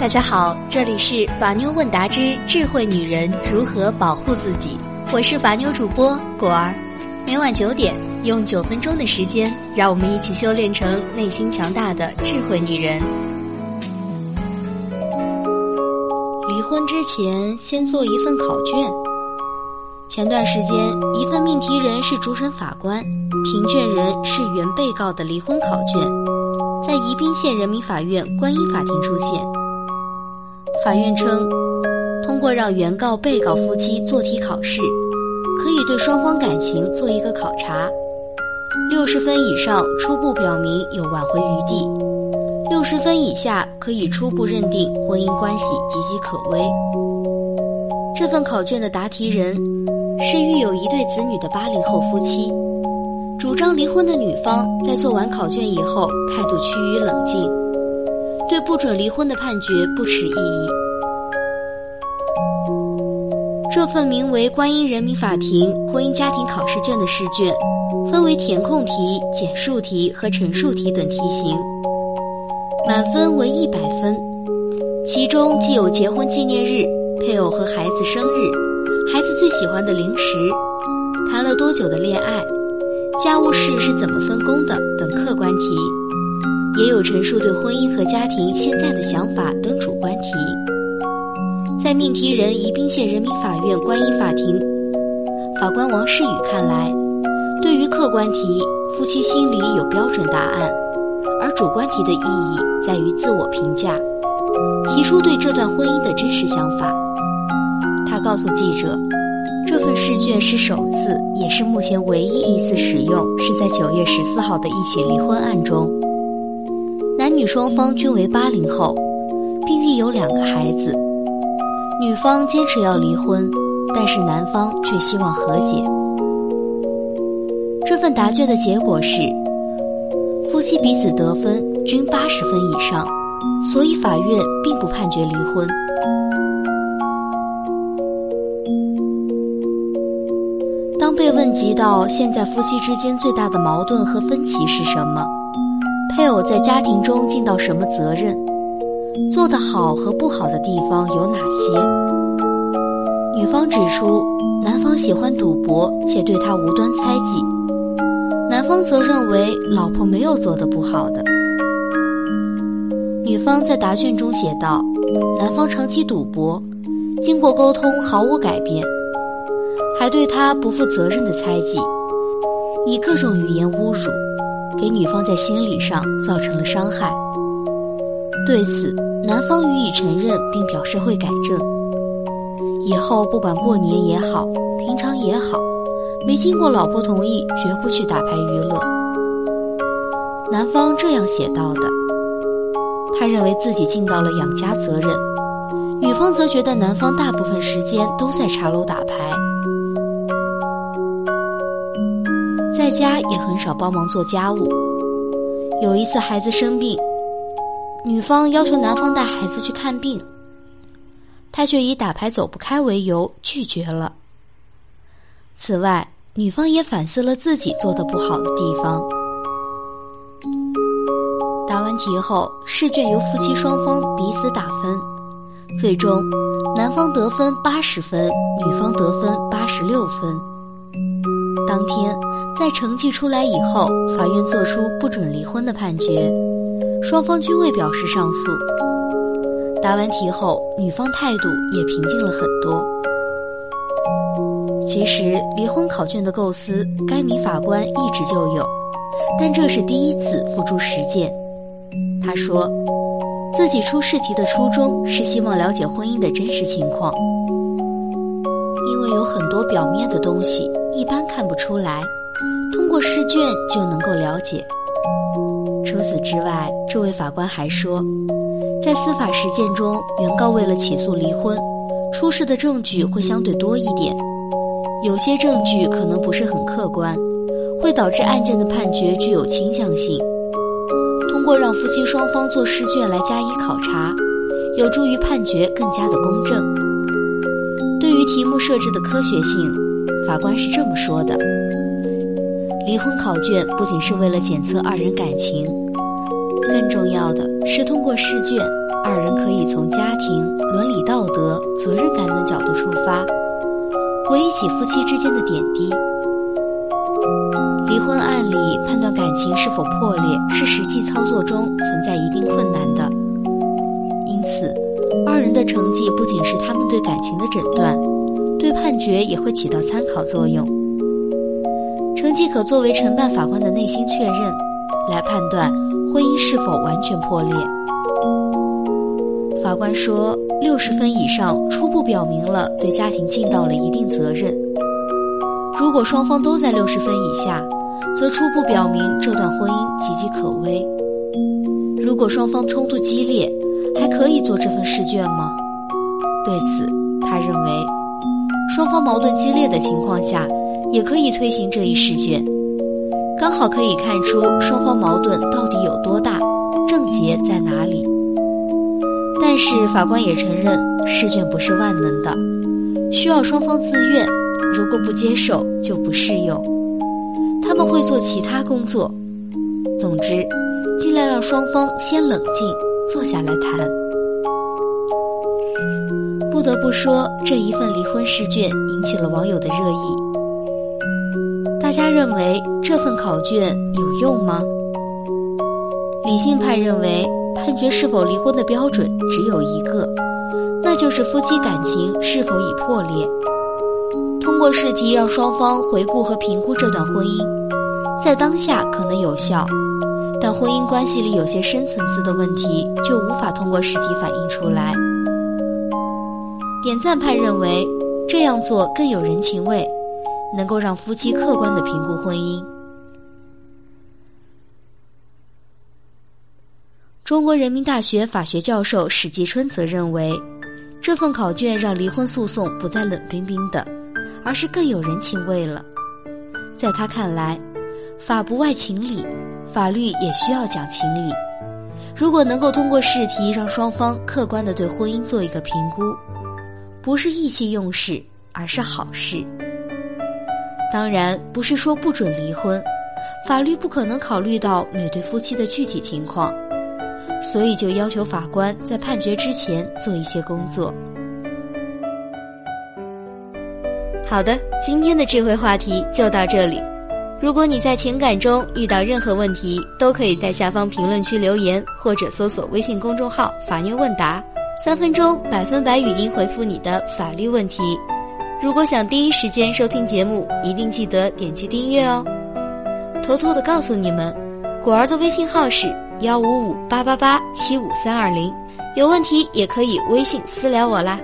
大家好，这里是法妞问答之智慧女人如何保护自己，我是法妞主播果儿。每晚九点，用九分钟的时间，让我们一起修炼成内心强大的智慧女人。离婚之前，先做一份考卷。前段时间，一份命题人是主审法官，评卷人是原被告的离婚考卷，在宜宾县人民法院观音法庭出现。法院称，通过让原告、被告夫妻做题考试，可以对双方感情做一个考察。六十分以上，初步表明有挽回余地；六十分以下，可以初步认定婚姻关系岌岌可危。这份考卷的答题人是育有一对子女的八零后夫妻，主张离婚的女方在做完考卷以后，态度趋于冷静。对不准离婚的判决不持异议。这份名为《观音人民法庭婚姻家庭考试卷》的试卷，分为填空题、简述题和陈述题等题型，满分为一百分。其中既有结婚纪念日、配偶和孩子生日、孩子最喜欢的零食、谈了多久的恋爱、家务事是怎么分工的等客观题。也有陈述对婚姻和家庭现在的想法等主观题。在命题人宜宾县人民法院观音法庭法官王世宇看来，对于客观题，夫妻心里有标准答案，而主观题的意义在于自我评价，提出对这段婚姻的真实想法。他告诉记者，这份试卷是首次，也是目前唯一一次使用，是在九月十四号的一起离婚案中。女双方均为八零后，并育有两个孩子。女方坚持要离婚，但是男方却希望和解。这份答卷的结果是，夫妻彼此得分均八十分以上，所以法院并不判决离婚。当被问及到现在夫妻之间最大的矛盾和分歧是什么？配偶在家庭中尽到什么责任？做得好和不好的地方有哪些？女方指出，男方喜欢赌博，且对他无端猜忌；男方则认为老婆没有做得不好的。女方在答卷中写道：“男方长期赌博，经过沟通毫无改变，还对他不负责任的猜忌，以各种语言侮辱。”给女方在心理上造成了伤害。对此，男方予以承认，并表示会改正。以后不管过年也好，平常也好，没经过老婆同意，绝不去打牌娱乐。男方这样写到的。他认为自己尽到了养家责任，女方则觉得男方大部分时间都在茶楼打牌。在家也很少帮忙做家务。有一次孩子生病，女方要求男方带孩子去看病，他却以打牌走不开为由拒绝了。此外，女方也反思了自己做的不好的地方。答完题后，试卷由夫妻双方彼此打分，最终男方得分八十分，女方得分八十六分。当天。在成绩出来以后，法院作出不准离婚的判决，双方均未表示上诉。答完题后，女方态度也平静了很多。其实，离婚考卷的构思，该名法官一直就有，但这是第一次付诸实践。他说，自己出试题的初衷是希望了解婚姻的真实情况，因为有很多表面的东西，一般看不出来。通过试卷就能够了解。除此之外，这位法官还说，在司法实践中，原告为了起诉离婚，出示的证据会相对多一点，有些证据可能不是很客观，会导致案件的判决具有倾向性。通过让夫妻双方做试卷来加以考察，有助于判决更加的公正。对于题目设置的科学性，法官是这么说的。离婚考卷不仅是为了检测二人感情，更重要的是通过试卷二人可以从家庭、伦理道德、责任感等角度出发，回忆起夫妻之间的点滴。离婚案里判断感情是否破裂，是实际操作中存在一定困难的。因此，二人的成绩不仅是他们对感情的诊断，对判决也会起到参考作用。成绩可作为承办法官的内心确认，来判断婚姻是否完全破裂。法官说，六十分以上初步表明了对家庭尽到了一定责任。如果双方都在六十分以下，则初步表明这段婚姻岌岌可危。如果双方冲突激烈，还可以做这份试卷吗？对此，他认为，双方矛盾激烈的情况下，也可以推行这一试卷，刚好可以看出双方矛盾到底有多大，症结在哪里。但是法官也承认，试卷不是万能的，需要双方自愿，如果不接受就不适用。他们会做其他工作，总之，尽量让双方先冷静，坐下来谈。不得不说，这一份离婚试卷引起了网友的热议。大家认为这份考卷有用吗？理性派认为。判决是否离婚的标准只有一个，那就是夫妻感情是否已破裂。通过试题让双方回顾和评估这段婚姻，在当下可能有效，但婚姻关系里有些深层次的问题就无法通过试题反映出来。点赞派认为这样做更有人情味，能够让夫妻客观的评估婚姻。中国人民大学法学教授史继春则认为，这份考卷让离婚诉讼不再冷冰冰的，而是更有人情味了。在他看来，法不外情理，法律也需要讲情理。如果能够通过试题让双方客观的对婚姻做一个评估，不是意气用事，而是好事。当然，不是说不准离婚，法律不可能考虑到每对夫妻的具体情况。所以就要求法官在判决之前做一些工作。好的，今天的智慧话题就到这里。如果你在情感中遇到任何问题，都可以在下方评论区留言，或者搜索微信公众号“法院问答”，三分钟百分百语音回复你的法律问题。如果想第一时间收听节目，一定记得点击订阅哦。偷偷的告诉你们，果儿的微信号是。幺五五八八八七五三二零，有问题也可以微信私聊我啦。